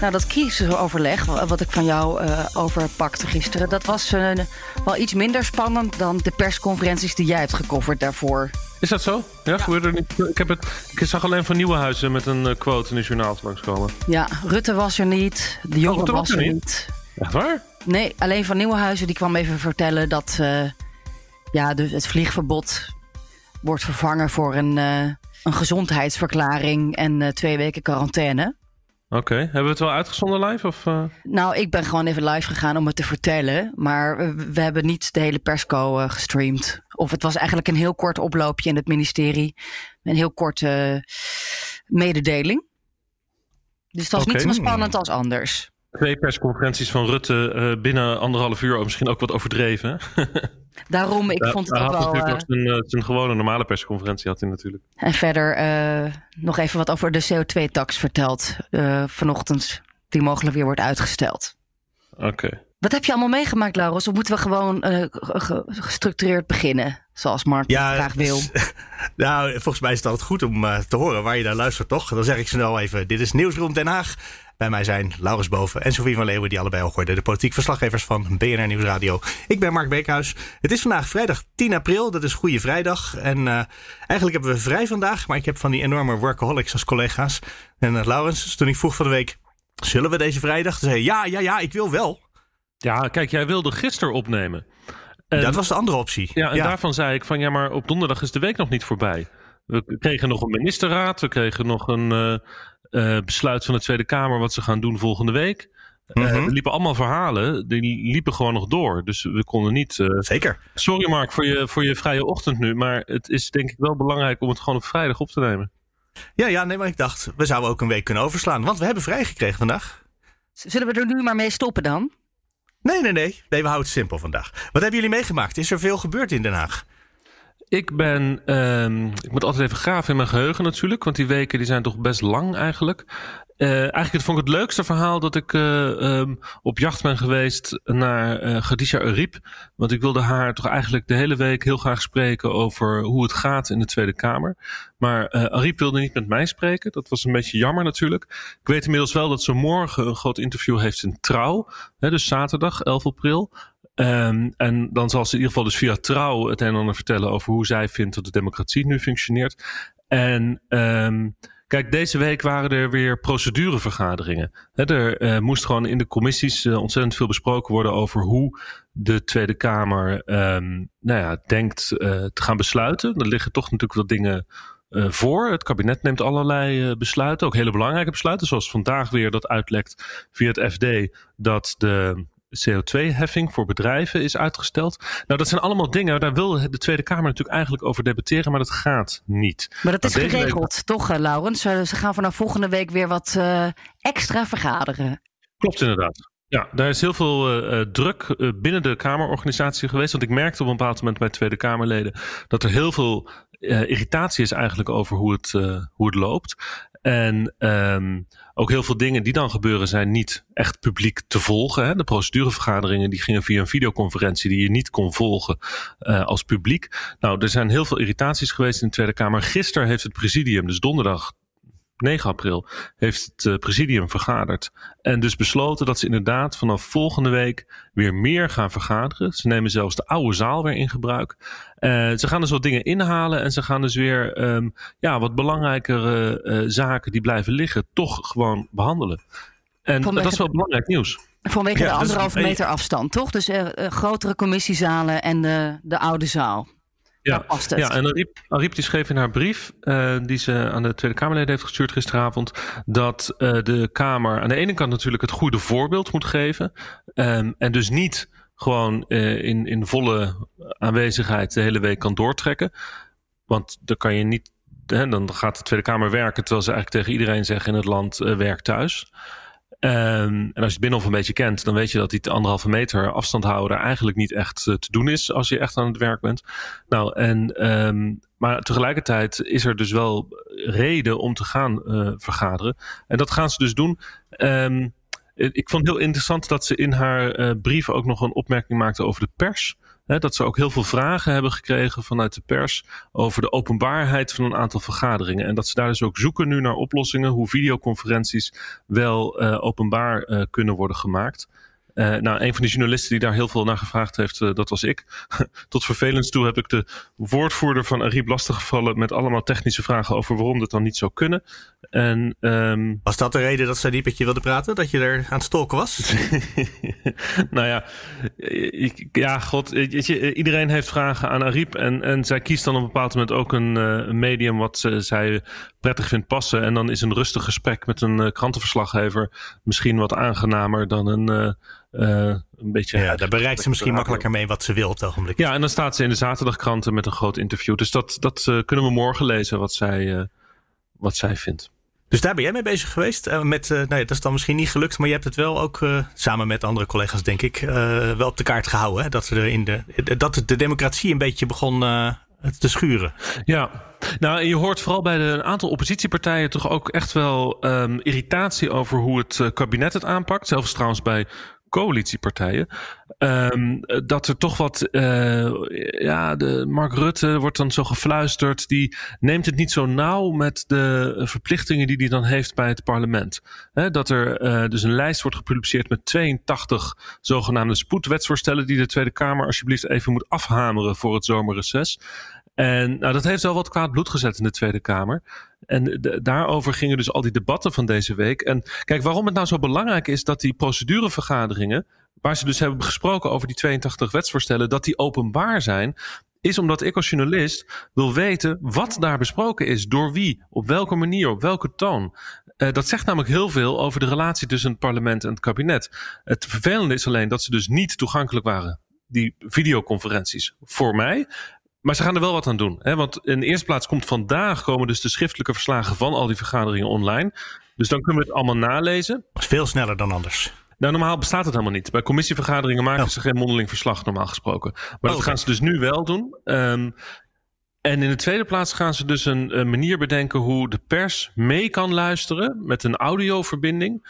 Nou, dat kiezeroverleg, wat ik van jou uh, overpakte gisteren, dat was uh, wel iets minder spannend dan de persconferenties die jij hebt gecoverd daarvoor. Is dat zo? Ja, ja. Er niet, ik, heb het, ik zag alleen van Nieuwenhuizen met een uh, quote in het journaal langskomen. Ja, Rutte was er niet, de jongen oh, was er niet. niet. Echt waar? Nee, alleen van Nieuwenhuizen die kwam even vertellen dat ja, de, het vliegverbod wordt vervangen voor een, een gezondheidsverklaring en twee weken quarantaine. Oké, hebben we het wel uitgezonden live? Of, uh... Nou, ik ben gewoon even live gegaan om het te vertellen. Maar we, we hebben niet de hele persco uh, gestreamd. Of het was eigenlijk een heel kort oploopje in het ministerie. Een heel korte mededeling. Dus het was okay. niet zo spannend als anders. Twee persconferenties van Rutte uh, binnen anderhalf uur, misschien ook wat overdreven. Daarom, ik vond het ook wel... Natuurlijk uh, zijn, zijn gewone normale persconferentie had hij natuurlijk. En verder uh, nog even wat over de CO2-tax verteld uh, vanochtend. Die mogelijk weer wordt uitgesteld. Oké. Okay. Wat heb je allemaal meegemaakt, Laurens? Of moeten we gewoon gestructureerd beginnen? Zoals Mark ja, graag wil. Nou, volgens mij is het altijd goed om te horen waar je naar luistert, toch? Dan zeg ik snel even, dit is Nieuwsroom Den Haag. Bij mij zijn Laurens Boven en Sofie van Leeuwen, die allebei al hoorden. De politiek verslaggevers van BNR Nieuwsradio. Ik ben Mark Beekhuis. Het is vandaag vrijdag 10 april, dat is Goede Vrijdag. En uh, eigenlijk hebben we vrij vandaag, maar ik heb van die enorme workaholics als collega's. En uh, Laurens, toen ik vroeg van de week, zullen we deze vrijdag? Toen zei ja, ja, ja, ik wil wel. Ja, kijk, jij wilde gisteren opnemen. En, dat was de andere optie. Ja, en ja. daarvan zei ik van ja, maar op donderdag is de week nog niet voorbij. We kregen nog een ministerraad, we kregen nog een, uh, besluit van de Tweede Kamer wat ze gaan doen volgende week. Mm -hmm. uh, er liepen allemaal verhalen, die liepen gewoon nog door. Dus we konden niet. Uh... Zeker. Sorry, Mark, voor je, voor je vrije ochtend nu. Maar het is denk ik wel belangrijk om het gewoon op vrijdag op te nemen. Ja, ja, nee, maar ik dacht, we zouden ook een week kunnen overslaan. Want we hebben vrijgekregen vandaag. Zullen we er nu maar mee stoppen dan? Nee, nee, nee. Nee, we houden het simpel vandaag. Wat hebben jullie meegemaakt? Is er veel gebeurd in Den Haag? Ik ben, um, ik moet altijd even graven in mijn geheugen natuurlijk, want die weken die zijn toch best lang eigenlijk. Uh, eigenlijk vond ik het leukste verhaal dat ik uh, op jacht ben geweest naar uh, Khadija Ariep. Want ik wilde haar toch eigenlijk de hele week heel graag spreken over hoe het gaat in de Tweede Kamer. Maar uh, Ariep wilde niet met mij spreken. Dat was een beetje jammer natuurlijk. Ik weet inmiddels wel dat ze morgen een groot interview heeft in Trouw. Hè, dus zaterdag 11 april. Um, en dan zal ze in ieder geval dus via trouw het een en ander vertellen over hoe zij vindt dat de democratie nu functioneert. En um, kijk, deze week waren er weer procedurevergaderingen. Er uh, moest gewoon in de commissies uh, ontzettend veel besproken worden over hoe de Tweede Kamer um, nou ja, denkt uh, te gaan besluiten. Er liggen toch natuurlijk wat dingen voor. Het kabinet neemt allerlei besluiten, ook hele belangrijke besluiten, zoals vandaag weer dat uitlekt via het FD dat de CO2-heffing voor bedrijven is uitgesteld. Nou, dat zijn allemaal dingen, daar wil de Tweede Kamer natuurlijk eigenlijk over debatteren, maar dat gaat niet. Maar dat is geregeld, week... toch, Laurens? Ze gaan vanaf volgende week weer wat uh, extra vergaderen. Klopt inderdaad. Ja, daar is heel veel uh, druk uh, binnen de Kamerorganisatie geweest. Want ik merkte op een bepaald moment bij Tweede Kamerleden dat er heel veel uh, irritatie is eigenlijk over hoe het, hoe het loopt. En um, ook heel veel dingen die dan gebeuren zijn niet echt publiek te volgen. Hè. De procedurevergaderingen die gingen via een videoconferentie die je niet kon volgen uh, als publiek. Nou, er zijn heel veel irritaties geweest in de Tweede Kamer. Gisteren heeft het presidium, dus donderdag 9 april heeft het uh, presidium vergaderd. En dus besloten dat ze inderdaad vanaf volgende week weer meer gaan vergaderen. Ze nemen zelfs de oude zaal weer in gebruik. Uh, ze gaan dus wat dingen inhalen en ze gaan dus weer um, ja, wat belangrijkere uh, zaken die blijven liggen, toch gewoon behandelen. En Vanwege dat is wel belangrijk nieuws. Vanwege ja, de anderhalve meter afstand, toch? Dus grotere commissiezalen en de, de oude zaal. Ja, ja en Ariep, Ariep die schreef in haar brief, uh, die ze aan de Tweede Kamerleden heeft gestuurd gisteravond, dat uh, de Kamer aan de ene kant natuurlijk het goede voorbeeld moet geven. Um, en dus niet gewoon uh, in, in volle aanwezigheid de hele week kan doortrekken. Want dan kan je niet, hè, dan gaat de Tweede Kamer werken terwijl ze eigenlijk tegen iedereen zeggen in het land werk thuis. En als je het Binnenhof een beetje kent, dan weet je dat die anderhalve meter afstand houden eigenlijk niet echt te doen is als je echt aan het werk bent. Nou, en, um, maar tegelijkertijd is er dus wel reden om te gaan uh, vergaderen. En dat gaan ze dus doen. Um, ik vond het heel interessant dat ze in haar uh, brief ook nog een opmerking maakte over de pers. Dat ze ook heel veel vragen hebben gekregen vanuit de pers over de openbaarheid van een aantal vergaderingen. En dat ze daar dus ook zoeken nu naar oplossingen hoe videoconferenties wel uh, openbaar uh, kunnen worden gemaakt. Uh, nou, een van de journalisten die daar heel veel naar gevraagd heeft, uh, dat was ik. Tot vervelend toe heb ik de woordvoerder van Ariep lastiggevallen met allemaal technische vragen over waarom dat dan niet zou kunnen. En, um... Was dat de reden dat Ariep met je wilde praten? Dat je er aan het stolken was? nou ja, ik, ja, god, je, iedereen heeft vragen aan Ariep en, en zij kiest dan op een bepaald moment ook een, uh, medium wat ze, zij prettig vindt passen. En dan is een rustig gesprek met een krantenverslaggever misschien wat aangenamer dan een uh, een beetje. Ja, daar bereikt ze misschien makkelijker mee wat ze wil op het ogenblik. Ja, en dan staat ze in de zaterdagkranten met een groot interview. Dus dat, dat kunnen we morgen lezen wat zij, wat zij vindt. Dus daar ben jij mee bezig geweest. met, nou ja, dat is dan misschien niet gelukt, maar je hebt het wel ook samen met andere collega's, denk ik, wel op de kaart gehouden. Hè? Dat, ze er in de, dat de democratie een beetje begon te schuren. Ja, nou, je hoort vooral bij de, een aantal oppositiepartijen toch ook echt wel um, irritatie over hoe het kabinet het aanpakt. Zelfs trouwens bij coalitiepartijen. Um, dat er toch wat, uh, ja, de Mark Rutte wordt dan zo gefluisterd. Die neemt het niet zo nauw met de verplichtingen die hij dan heeft bij het parlement. Dat er uh, dus een lijst wordt gepubliceerd met 82 zogenaamde spoedwetsvoorstellen die de Tweede Kamer alsjeblieft even moet afhameren voor het zomerreces. En nou, dat heeft wel wat kwaad bloed gezet in de Tweede Kamer. En daarover gingen dus al die debatten van deze week. En kijk, waarom het nou zo belangrijk is dat die procedurevergaderingen, waar ze dus hebben gesproken over die 82 wetsvoorstellen, dat die openbaar zijn, is omdat ik als journalist wil weten wat daar besproken is, door wie, op welke manier, op welke toon. Uh, dat zegt namelijk heel veel over de relatie tussen het parlement en het kabinet. Het vervelende is alleen dat ze dus niet toegankelijk waren, die videoconferenties, voor mij. Maar ze gaan er wel wat aan doen. Hè? Want in de eerste plaats komt vandaag komen dus de schriftelijke verslagen van al die vergaderingen online. Dus dan kunnen we het allemaal nalezen. Veel sneller dan anders. Nou, normaal bestaat het helemaal niet. Bij commissievergaderingen maken oh. ze geen mondeling verslag, normaal gesproken. Maar oh, dat okay. gaan ze dus nu wel doen. Um, en in de tweede plaats gaan ze dus een, een manier bedenken hoe de pers mee kan luisteren met een audioverbinding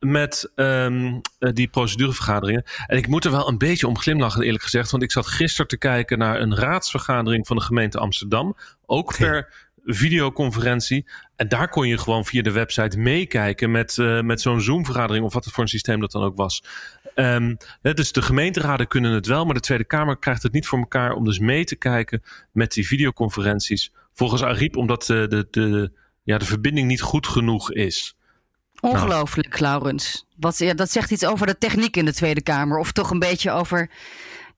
met um, die procedurevergaderingen. En ik moet er wel een beetje om glimlachen, eerlijk gezegd. Want ik zat gisteren te kijken naar een raadsvergadering van de gemeente Amsterdam. Ook per videoconferentie. En daar kon je gewoon via de website meekijken met, uh, met zo'n Zoom-vergadering of wat het voor een systeem dat dan ook was. Um, dus de gemeenteraden kunnen het wel, maar de Tweede Kamer krijgt het niet voor elkaar om dus mee te kijken met die videoconferenties. Volgens Ariep omdat de, de, de, ja, de verbinding niet goed genoeg is. Ongelooflijk, nou. Laurens. Wat, ja, dat zegt iets over de techniek in de Tweede Kamer. Of toch een beetje over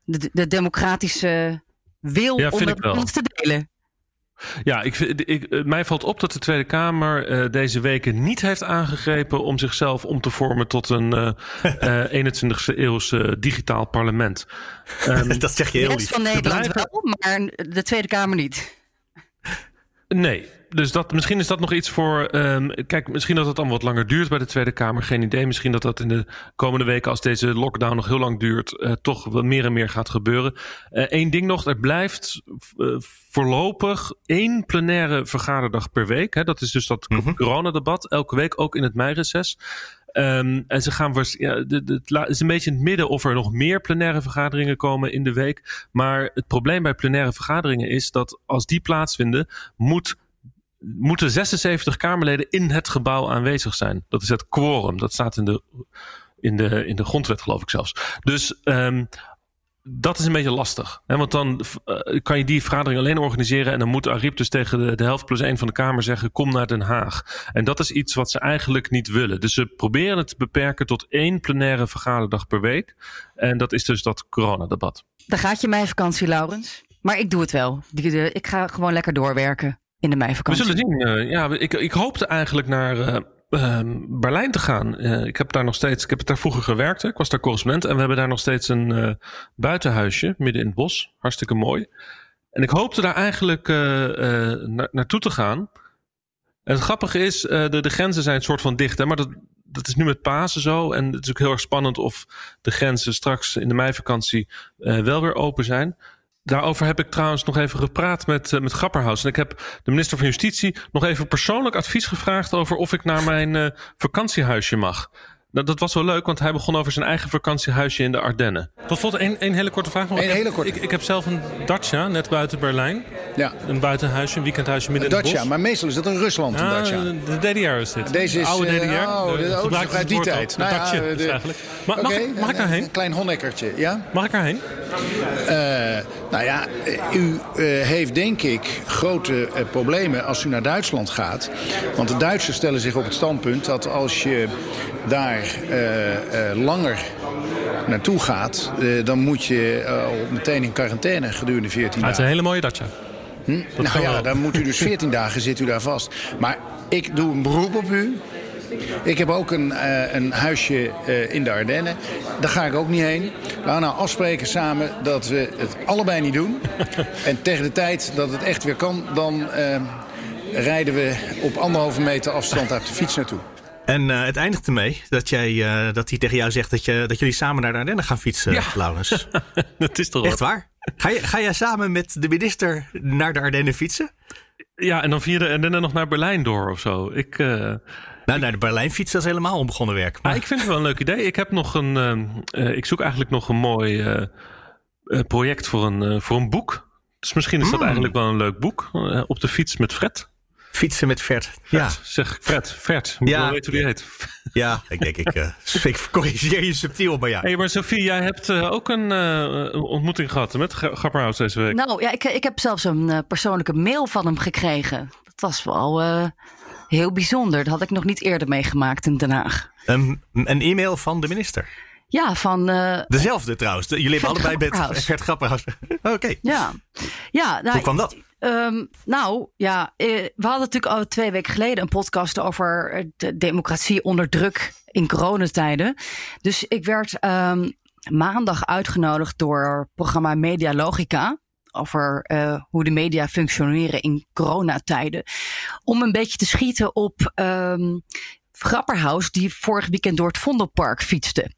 de, de democratische wil ja, om het te delen. Ja, ik, ik, mij valt op dat de Tweede Kamer uh, deze weken niet heeft aangegrepen om zichzelf om te vormen tot een uh, uh, 21e eeuws digitaal parlement. Um, dat zeg je heel lief. De rest van Nederland wel, maar de Tweede Kamer niet. Nee, dus dat, misschien is dat nog iets voor. Um, kijk, misschien dat het allemaal wat langer duurt bij de Tweede Kamer. Geen idee. Misschien dat dat in de komende weken, als deze lockdown nog heel lang duurt, uh, toch wel meer en meer gaat gebeuren. Eén uh, ding nog: er blijft uh, voorlopig één plenaire vergaderdag per week. Hè? Dat is dus dat mm -hmm. coronadebat. Elke week ook in het meireces. Um, en ze gaan ja, het is een beetje in het midden of er nog meer plenaire vergaderingen komen in de week. Maar het probleem bij plenaire vergaderingen is dat als die plaatsvinden, moet moeten 76 Kamerleden in het gebouw aanwezig zijn. Dat is het quorum. Dat staat in de, in de, in de grondwet, geloof ik zelfs. Dus um, dat is een beetje lastig. Hè? Want dan uh, kan je die vergadering alleen organiseren. En dan moet Ariep dus tegen de, de helft plus één van de Kamer zeggen: kom naar Den Haag. En dat is iets wat ze eigenlijk niet willen. Dus ze proberen het te beperken tot één plenaire vergaderdag per week. En dat is dus dat coronadebat. Dan gaat je mijn vakantie, Laurens. Maar ik doe het wel. Ik ga gewoon lekker doorwerken in de meivakantie. We zullen zien. Uh, ja, ik, ik hoopte eigenlijk naar uh, uh, Berlijn te gaan. ik heb daar nog steeds, ik heb daar vroeger gewerkt. Hè. Ik was daar correspondent en we hebben daar nog steeds een buitenhuisje midden in het bos. Hartstikke mooi. En ik hoopte daar eigenlijk na, naartoe te gaan. En het grappige is, de, de grenzen zijn een soort van dicht, hè, maar dat, dat is nu met Pasen zo. En het is ook heel erg spannend of de grenzen straks in de meivakantie wel weer open zijn. Daarover heb ik trouwens nog even gepraat met, uh, met Grapperhaus. En ik heb de minister van Justitie nog even persoonlijk advies gevraagd over of ik naar mijn uh, vakantiehuisje mag. Nou, dat was wel leuk, want hij begon over zijn eigen vakantiehuisje in de Ardennen. Tot slot één, één hele korte vraag nog. Een hele korte. Ik, ik, heb zelf een Dacia, net buiten Berlijn. Ja. Een buitenhuisje, een weekendhuisje midden een in het Dacia, bos. maar meestal is dat een Rusland, een Ja, Dacia. de DDR is dit. Deze is, de oude eh, DDR. oh, de- oh, gebruikt uit het die tijd. Nou ja, de-. Ma- mag, ik, mag ik een- daarheen? Een klein honnekkertje, ja? Mag ik daarheen? Eh, nou ja, eh, u eh, heeft denk ik grote problemen als u naar Duitsland gaat. Want de Duitsers stellen zich op het standpunt dat als je daar eh, eh, langer naartoe gaat... eh, dan moet je meteen in quarantaine gedurende 14 Ah, het is dagen. een hele mooie Dacia. nou kan ja, dan moet u dus 14 dagen zit u daar vast. Maar ik doe een beroep op u. Ik heb ook een, een huisje in de Ardennen. Daar ga ik ook niet heen. Laten we nou afspreken samen dat we het allebei niet doen. en tegen de tijd dat het echt weer kan, dan rijden we op anderhalve meter afstand uit de fiets naartoe. En uh, het eindigt ermee dat, jij, uh, dat hij tegen jou zegt dat, je, dat jullie samen naar de Ardennen gaan fietsen, ja. Laurens. dat is toch Echt waar? Ga, je, ga jij samen met de minister naar de Ardennen fietsen? Ja, en dan via de Ardennen nog naar Berlijn door of zo. Ik... Uh... Nou, naar de Berlijn fietsen is helemaal onbegonnen werk. Maar... Ah, ik vind het wel een leuk idee. Ik heb nog een. Uh, ik zoek eigenlijk nog een mooi project voor een, voor een boek. Dus misschien is dat mm. eigenlijk wel een leuk boek. op de fiets met Fred. Fietsen met Fred. Fred ja. Zeg Fred. Fred. Moet ja. wel weten hoe die heet. Ja, ik denk ik, uh, ik corrigeer je subtiel, maar ja. Hey, maar Sophie, jij hebt uh, ook een uh, ontmoeting gehad met Grapperhaus deze week. Nou ja, ik, ik heb zelfs een persoonlijke mail van hem gekregen. Dat was wel heel bijzonder. Dat had ik nog niet eerder meegemaakt in Den Haag. Um, een e-mail van de minister? Ja, van... Uh, Dezelfde trouwens. Jullie hebben allebei met Gert Grapperhaus. Oké. Okay. Ja. ja nou, Hoe kwam dat? Um, nou, ja, we hadden natuurlijk al twee weken geleden een podcast over de democratie onder druk in coronatijden. Dus ik werd um, maandag uitgenodigd door programma Media Logica over uh, hoe de media functioneren in coronatijden. Om een beetje te schieten op um, Grapperhaus, die vorig weekend door het Vondelpark fietste.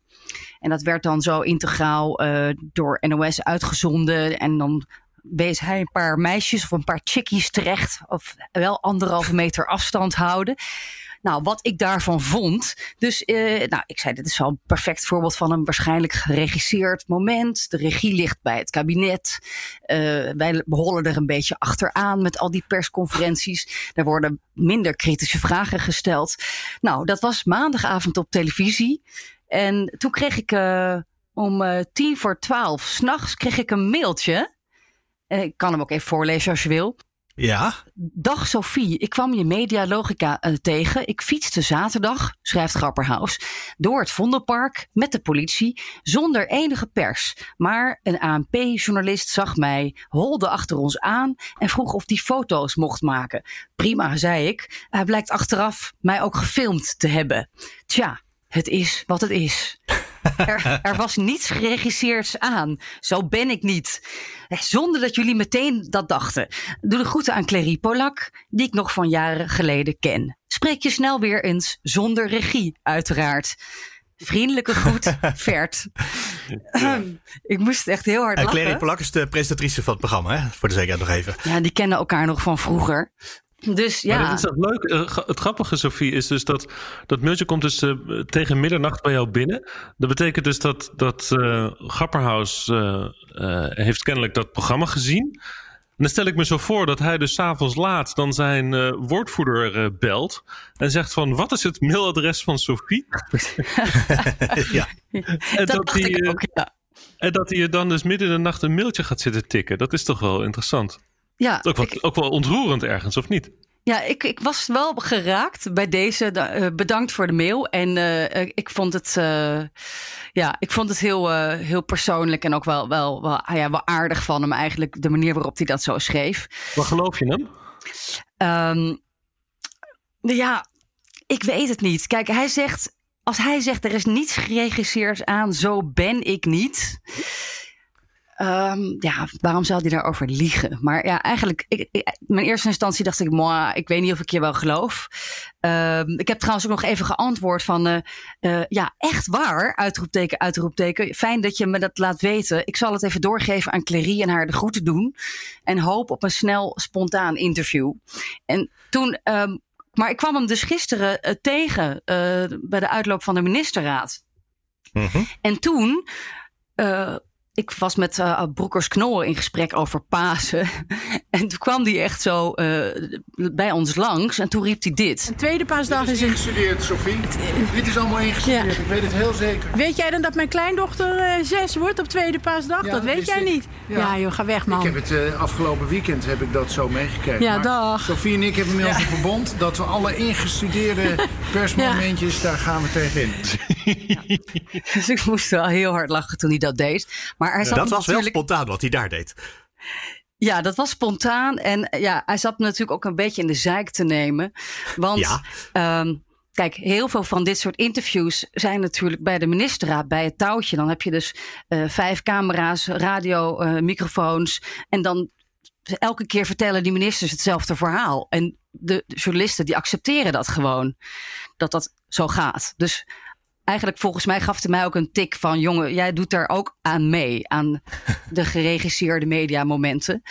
En dat werd dan zo integraal uh, door NOS uitgezonden. En dan wees hij een paar meisjes of een paar chickies terecht. Of wel anderhalve meter afstand houden. Nou, wat ik daarvan vond. Dus uh, nou, ik zei, dit is wel een perfect voorbeeld van een waarschijnlijk geregisseerd moment. De regie ligt bij het kabinet. Uh, wij behollen er een beetje achteraan met al die persconferenties. Er worden minder kritische vragen gesteld. Nou, dat was maandagavond op televisie. En toen kreeg ik uh, om uh, tien voor twaalf s'nachts kreeg ik een mailtje. Ik kan hem ook even voorlezen als je wil. Ja. Dag Sophie, ik kwam je Media Logica uh, tegen. Ik fietste zaterdag, schrijft Grapperhaus, door het Vondelpark met de politie zonder enige pers. Maar een ANP-journalist zag mij, holde achter ons aan en vroeg of die foto's mocht maken. Prima, zei ik. Hij blijkt achteraf mij ook gefilmd te hebben. Tja, het is wat het is. Er, er, was niets geregisseerds aan. Zo ben ik niet. Zonder dat jullie meteen dat dachten. Doe de groeten aan Clary Polak, die ik nog van jaren geleden ken. Spreek je snel weer eens zonder regie, uiteraard. Vriendelijke groet, Vert. Ja. ik moest echt heel hard en lachen. Clary Polak is de presentatrice van het programma, hè? voor de zekerheid nog even. Ja, die kennen elkaar nog van vroeger. Dus ja. Maar dat is leuk. Uh, het grappige, Sophie, is dus dat dat mailtje komt dus uh, tegen middernacht bij jou binnen. Dat betekent dus dat, dat uh, Grapperhaus heeft kennelijk dat programma gezien. En dan stel ik me zo voor dat hij dus s'avonds laat dan zijn woordvoerder belt. En zegt van, wat is het mailadres van Sophie? ja. En dat, dat dacht hij, ik ook, ja. En dat hij je dan dus midden in de nacht een mailtje gaat zitten tikken. Dat is toch wel interessant. Ja, ook, ik, ook wel ontroerend ergens, of niet? Ja, ik, ik was wel geraakt bij deze. Uh, bedankt voor de mail. En uh, ik vond het, uh, ja, ik vond het heel, heel persoonlijk en ook wel, wel, wel, ah ja, wel aardig van hem eigenlijk. De manier waarop hij dat zo schreef. Waar geloof je hem? Um, ja, ik weet het niet. Kijk, hij zegt, als hij zegt er is niets geregisseerd aan, zo ben ik niet Ehm, ja, waarom zou hij daarover liegen? Maar ja, eigenlijk, ik, ik, mijn eerste instantie dacht ik, moi, ik weet niet of ik je wel geloof. Ehm, ik heb trouwens ook nog even geantwoord van, eh, eh, ja, echt waar, uitroepteken, uitroepteken. Fijn dat je me dat laat weten. Ik zal het even doorgeven aan Clary en haar de groeten doen. En hoop op een snel, spontaan interview. En toen, ehm, maar ik kwam hem dus gisteren eh, tegen bij de uitloop van de ministerraad. Mhm. En toen ik was met uh, Broekers Knol in gesprek over Pasen. en toen kwam die echt zo uh, bij ons langs. En toen riep hij dit. De tweede paasdag Dit is is... ingestudeerd, Sophie. Dit is allemaal ingestudeerd. Ja. Ik weet het heel zeker. Weet jij dan dat mijn kleindochter eh, zes wordt op tweede paasdag? Ja, dat weet jij ik. niet. Ja. Ja, joh, ga weg man. Ik heb het eh, afgelopen weekend heb ik dat zo meegekregen. Ja, Maar dag. Sophie en ik hebben inmiddels een verbond dat we alle ingestudeerde persmomentjes, daar gaan we tegenin. Dus ik moest wel heel hard lachen toen hij dat deed. Maar hij zat Dat was wel spontaan wat hij daar deed. Ja, dat was spontaan. En ja, hij zat natuurlijk ook een beetje in de zeik te nemen. Want Ja. ehm, kijk, heel veel van dit soort interviews zijn natuurlijk bij de ministerraad, bij het touwtje. Dan heb je dus eh, vijf camera's, radio, eh, microfoons. En dan elke keer vertellen die ministers hetzelfde verhaal. En de journalisten die accepteren dat gewoon, dat dat zo gaat. Dus eigenlijk volgens mij gaf hij mij ook een tik van... jongen, jij doet daar ook aan mee, aan de geregisseerde mediamomenten.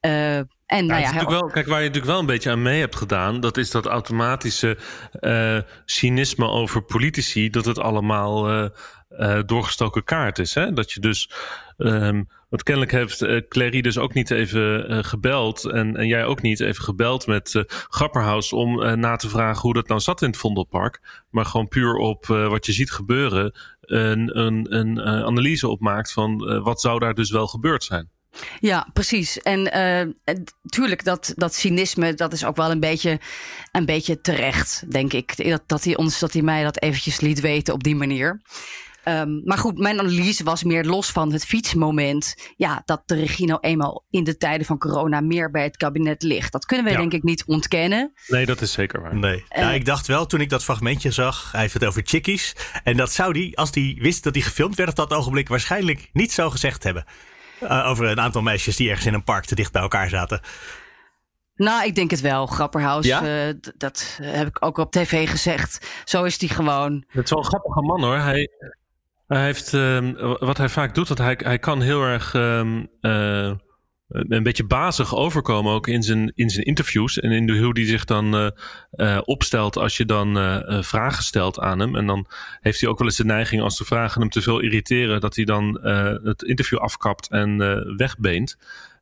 Eh en nou het ja, wel, kijk, waar je natuurlijk wel een beetje aan mee hebt gedaan, dat is dat automatische eh, cynisme over politici, dat het allemaal eh, eh, doorgestoken kaart is. Hè? Dat je dus, ehm want kennelijk heeft Clary dus ook niet even gebeld en, en jij ook niet even gebeld met Grapperhaus om na te vragen hoe dat nou zat in het Vondelpark, maar gewoon puur op wat je ziet gebeuren, een, een, een analyse opmaakt van wat zou daar dus wel gebeurd zijn. Ja, precies. En eh, natuurlijk, dat, dat cynisme, dat is ook wel een beetje, een beetje terecht, denk ik. Dat, dat, hij ons, dat hij mij dat eventjes liet weten op die manier. Ehm, maar goed, mijn analyse was meer los van het fietsmoment. Ja, dat de regie nou eenmaal in de tijden van corona meer bij het kabinet ligt. Dat kunnen we Ja. denk ik niet ontkennen. Nee, dat is zeker waar. Nee. Eh. nou, ik dacht wel toen ik dat fragmentje zag, hij heeft het over chickies. En dat zou hij, als hij wist dat hij gefilmd werd op dat ogenblik, waarschijnlijk niet zo gezegd hebben. Eh, over een aantal meisjes die ergens in een park te dicht bij elkaar zaten. Nou, ik denk het wel. Grapperhaus, Ja? eh, dat heb ik ook op tv gezegd. Zo is die gewoon. Het is wel een grappige man hoor. Hij, hij heeft, ehm, wat hij vaak doet, dat hij, hij kan heel erg ehm, eh, een beetje bazig overkomen ook in zijn, in zijn interviews. En in de, hoe hij zich dan eh, eh, opstelt als je dan eh, eh, vragen stelt aan hem. En dan heeft hij ook wel eens de neiging als de vragen hem te veel irriteren, dat hij dan eh, het interview afkapt en eh, wegbeent.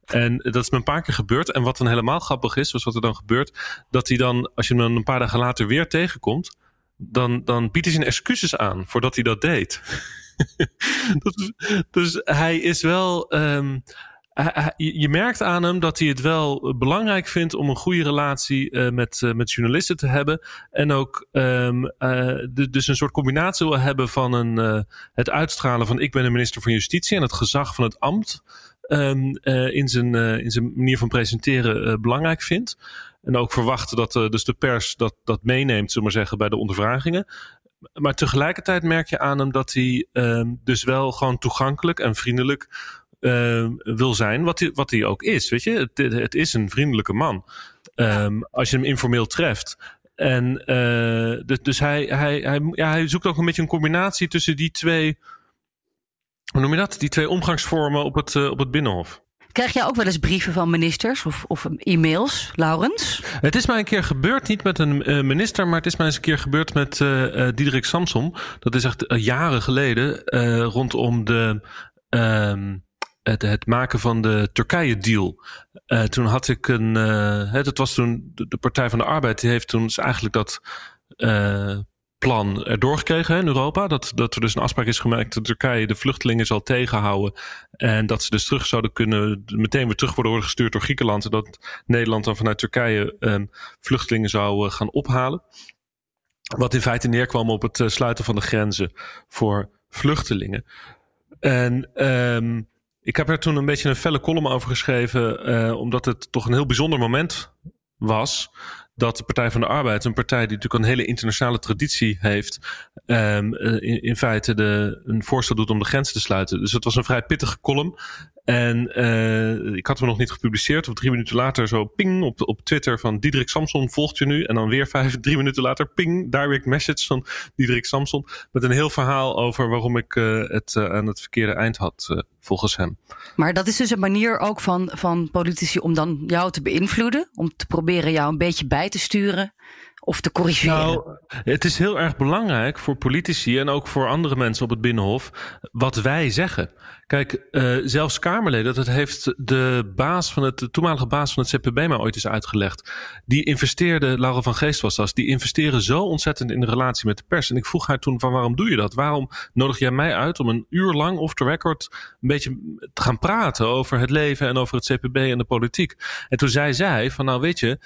En dat is me een paar keer gebeurd. En wat dan helemaal grappig is, was wat er dan gebeurt, dat hij dan, als je hem dan een paar dagen later weer tegenkomt, dan, dan biedt hij zijn excuses aan voordat hij dat deed. dus hij is wel. ehm, je je merkt aan hem dat hij het wel belangrijk vindt om een goede relatie eh, met, eh, met journalisten te hebben. En ook ehm, eh, dus een soort combinatie wil hebben van een, eh, het uitstralen van ik ben de minister van Justitie en het gezag van het ambt ehm, eh, in, zijn, eh, in zijn manier van presenteren eh, belangrijk vindt. En ook verwachten dat eh, dus de pers dat, dat meeneemt, zullen maar zeggen, bij de ondervragingen. Maar tegelijkertijd merk je aan hem dat hij ehm, dus wel gewoon toegankelijk en vriendelijk ehm, wil zijn. Wat hij, wat hij ook is. Weet je, het, het is een vriendelijke man. Ehm, als je hem informeel treft. En eh, dus, dus hij, hij, hij, ja, hij zoekt ook een beetje een combinatie tussen die twee. Hoe noem je dat? Die twee omgangsvormen op het, eh, op het binnenhof. Krijg jij ook wel eens brieven van ministers of, of e-mails, Laurens? Het is mij een keer gebeurd, niet met een eh, minister, maar het is mij eens een keer gebeurd met eh, Diederik Samsom. Dat is echt jaren geleden, rondom de, ehm, het, het maken van de Turkije-deal. Eh, toen had ik een, hè, dat was toen de, Partij van de Arbeid, die heeft toen dus eigenlijk dat eh, plan erdoor gekregen in Europa. Dat, dat er dus een afspraak is gemaakt dat Turkije de vluchtelingen zal tegenhouden. En dat ze dus terug zouden kunnen, meteen weer terug worden gestuurd door Griekenland. En dat Nederland dan vanuit Turkije ehm, vluchtelingen zou gaan ophalen. Wat in feite neerkwam op het sluiten van de grenzen voor vluchtelingen. En ehm, ik heb er toen een beetje een felle column over geschreven, eh, omdat het toch een heel bijzonder moment was. Dat de Partij van de Arbeid, een partij die natuurlijk een hele internationale traditie heeft, ehm, eh, in, feite de, een voorstel doet om de grenzen te sluiten. Dus het was een vrij pittige column. En uh, ik had hem nog niet gepubliceerd. Of drie minuten later zo ping op, op Twitter van Diederik Samson volgt je nu. En dan weer vijf, drie minuten later ping, direct message van Diederik Samson. Met een heel verhaal over waarom ik uh, het uh, aan het verkeerde eind had, volgens hem. Maar dat is dus een manier ook van, van politici om dan jou te beïnvloeden. Om te proberen jou een beetje bij te sturen of te corrigeren? Nou, het is heel erg belangrijk voor politici en ook voor andere mensen op het Binnenhof wat wij zeggen. Kijk, uh, zelfs Kamerleden, dat heeft de baas van het, de toenmalige baas van het CPB mij ooit eens uitgelegd. Die investeerde, Laura van Geest was dat, die investeren zo ontzettend in de relatie met de pers. En ik vroeg haar toen van waarom doe je dat? Waarom nodig jij mij uit om een uur lang off the record een beetje te gaan praten over het leven en over het CPB en de politiek? En toen zei zij van nou weet je,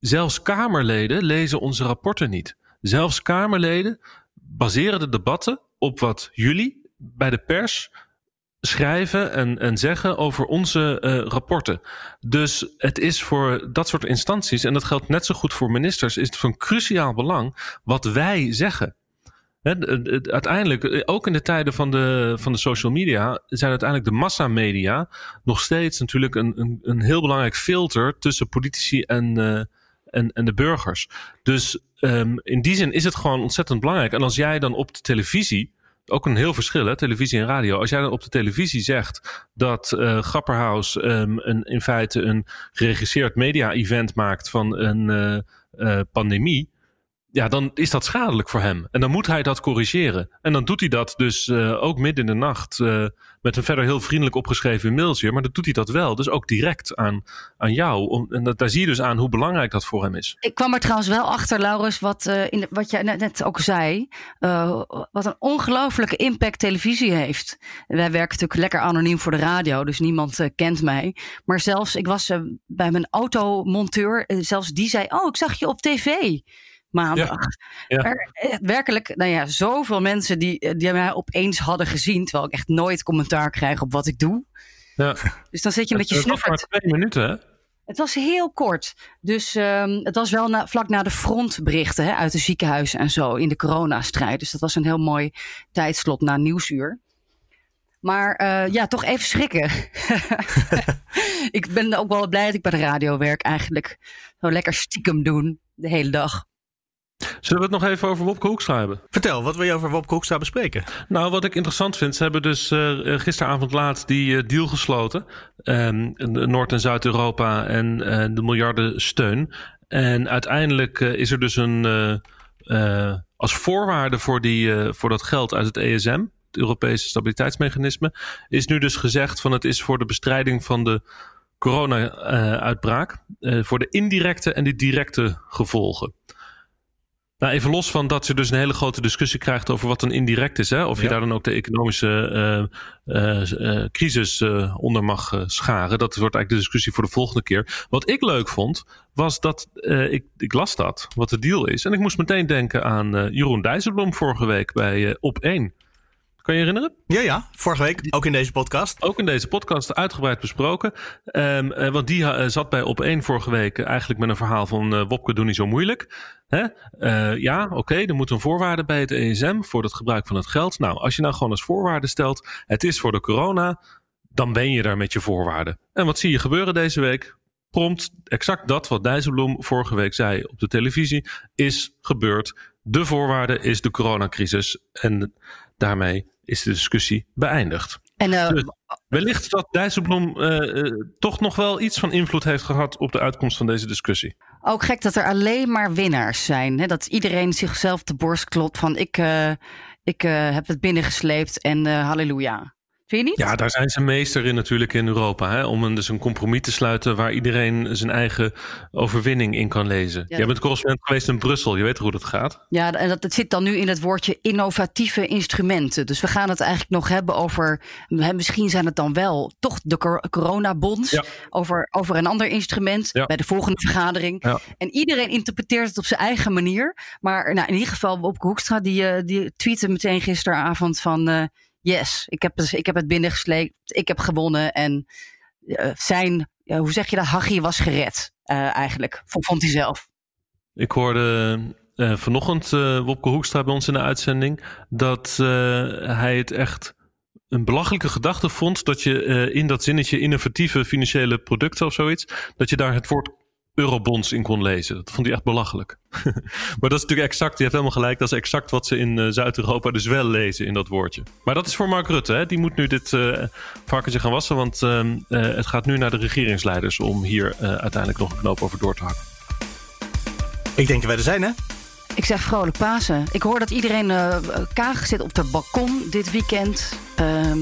Zelfs Kamerleden lezen onze rapporten niet. Zelfs Kamerleden baseren de debatten op wat jullie bij de pers schrijven en, en zeggen over onze uh, rapporten. Dus het is voor dat soort instanties, en dat geldt net zo goed voor ministers, is het van cruciaal belang wat wij zeggen. Uiteindelijk, eh, ook in de tijden van de, van de social media, zijn uiteindelijk de massamedia nog steeds natuurlijk een, een, een heel belangrijk filter tussen politici en, uh, en, en de burgers. Dus um, in die zin is het gewoon ontzettend belangrijk. En als jij dan op de televisie, ook een heel verschil, hè, televisie en radio. Als jij dan op de televisie zegt dat uh, Grapperhaus um, een, in feite een geregisseerd media-event maakt van een uh, uh, pandemie ja, dan is dat schadelijk voor hem. En dan moet hij dat corrigeren. En dan doet hij dat dus uh, ook midden in de nacht uh, met een verder heel vriendelijk opgeschreven mailtje. Maar dan doet hij dat wel. Dus ook direct aan, aan jou. Om, en dat, daar zie je dus aan hoe belangrijk dat voor hem is. Ik kwam er trouwens wel achter, Laurens, wat, uh, in wat jij net, ook zei. wat een ongelofelijke impact televisie heeft. Wij werken natuurlijk lekker anoniem voor de radio, dus niemand kent mij. Maar zelfs, ik was bij mijn automonteur, zelfs die zei: Oh, ik zag je op tv maandag. Ja. Ja. Er, werkelijk, nou ja, zoveel mensen die, die mij opeens hadden gezien, terwijl ik echt nooit commentaar krijg op wat ik doe. Ja. Dus dan zit je met je snuffert. Het was maar twee minuten, hè? Het was heel kort. Dus um, het was wel na, vlak na de frontberichten hè, uit de ziekenhuizen en zo in de coronastrijd. Dus dat was een heel mooi tijdslot na nieuwsuur. Maar uh, ja, toch even schrikken. ik ben ook wel blij dat ik bij de radio werk eigenlijk. Zo lekker stiekem doen de hele dag. Zullen we het nog even over Wopke Hoekstra hebben? Vertel, wat wil je over Wopke Hoekstra bespreken? Nou, wat ik interessant vind, ze hebben dus uh, gisteravond laat die uh, deal gesloten. Um, Noord- en Zuid-Europa en uh, de miljarden steun. En uiteindelijk is er dus een, als voorwaarde voor, die, voor dat geld uit het ESM, het Europese Stabiliteitsmechanisme, is nu dus gezegd van het is voor de bestrijding van de corona-uitbraak, voor de indirecte en de directe gevolgen. Nou, even los van dat je dus een hele grote discussie krijgt over wat een indirect is. Hè? Of je ja. daar dan ook de economische uh, uh, crisis onder mag scharen. Dat wordt eigenlijk de discussie voor de volgende keer. Wat ik leuk vond, was dat ik, ik las dat, wat de deal is. En ik moest meteen denken aan Jeroen Dijsselbloem vorige week bij Op 1. Kan je herinneren? Ja, ja. Vorige week. Ook in deze podcast. Ook in deze podcast uitgebreid besproken. Um, uh, want die uh, zat bij op één vorige week eigenlijk met een verhaal van uh, Wopke doe niet zo moeilijk. Hè? ja, oké, okay, er moet een voorwaarde bij het ESM voor het gebruik van het geld. Nou, als je nou gewoon als voorwaarde stelt, het is voor de corona, dan ben je daar met je voorwaarden. En wat zie je gebeuren deze week? Prompt exact dat wat Dijsselbloem vorige week zei op de televisie is gebeurd. De voorwaarde is de coronacrisis. En daarmee is de discussie beëindigd. En, uh, dus wellicht dat Dijsselbloem uh, uh, toch nog wel iets van invloed heeft gehad op de uitkomst van deze discussie. Ook gek dat er alleen maar winnaars zijn. Hè? Dat iedereen zichzelf de borst klopt van ik, ik heb het binnengesleept en halleluja. Vind je niet? Ja, daar zijn ze meester in natuurlijk in Europa. Hè? Om een, dus een compromis te sluiten waar iedereen zijn eigen overwinning in kan lezen. Ja, Jij bent correspondent geweest in Brussel. Je weet hoe dat gaat. Ja, en dat, dat zit dan nu in het woordje innovatieve instrumenten. Dus we gaan het eigenlijk nog hebben over... Misschien zijn het dan wel toch de coronabonds. Ja. Over, over een ander instrument ja. bij de volgende vergadering. En iedereen interpreteert het op zijn eigen manier. Maar nou, in ieder geval op Hoekstra, die, die tweette meteen gisteravond van... Uh, yes, ik heb, ik heb het binnengesleept, ik heb gewonnen. En uh, zijn, hoe zeg je dat, Hachie was gered uh, eigenlijk, vond hij zelf. Ik hoorde vanochtend Wopke Hoekstra bij ons in de uitzending dat hij het echt een belachelijke gedachte vond dat je eh, in dat zinnetje innovatieve financiële producten of zoiets, dat je daar het woord eurobonds in kon lezen. Dat vond hij echt belachelijk. maar dat is natuurlijk exact, je hebt helemaal gelijk, dat is exact wat ze in eh, Zuid-Europa dus wel lezen in dat woordje. Maar dat is voor Mark Rutte, hè? die moet nu dit uh, varkentje gaan wassen, want uh, het gaat nu naar de regeringsleiders om hier uiteindelijk nog een knoop over door te hakken. Ik denk dat wij er zijn, hè? Ik zeg vrolijk Pasen. Ik hoor dat iedereen uh, kaag zit op het balkon dit weekend. Uh,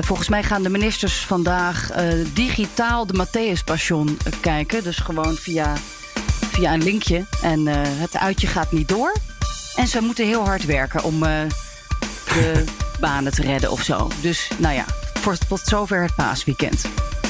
volgens mij gaan de ministers vandaag uh, digitaal de Matthäus Passion kijken. Dus gewoon via, via een linkje. En het uitje gaat niet door. En ze moeten heel hard werken om de banen te redden of zo. Dus nou ja, voor, tot zover het paasweekend.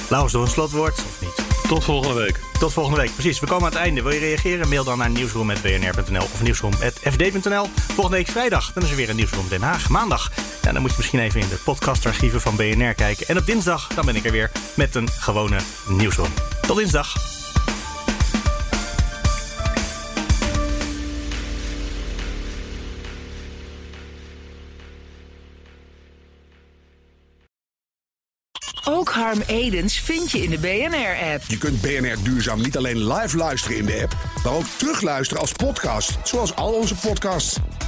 Laurens, door een slotwoord of niet? Tot volgende week. Tot volgende week, precies. We komen aan het einde. Wil je reageren? Mail dan naar nieuwsroom.bnr.nl of nieuwsroom.fd.nl. Volgende week vrijdag, dan is er weer een Nieuwsroom Den Haag. Maandag, ja, dan moet je misschien even in de podcastarchieven van BNR kijken. En op dinsdag, dan ben ik er weer met een gewone Nieuwsroom. Tot dinsdag. Ook Harm Edens vind je in de BNR-app. Je kunt BNR Duurzaam niet alleen live luisteren in de app, maar ook terugluisteren als podcast, zoals al onze podcasts.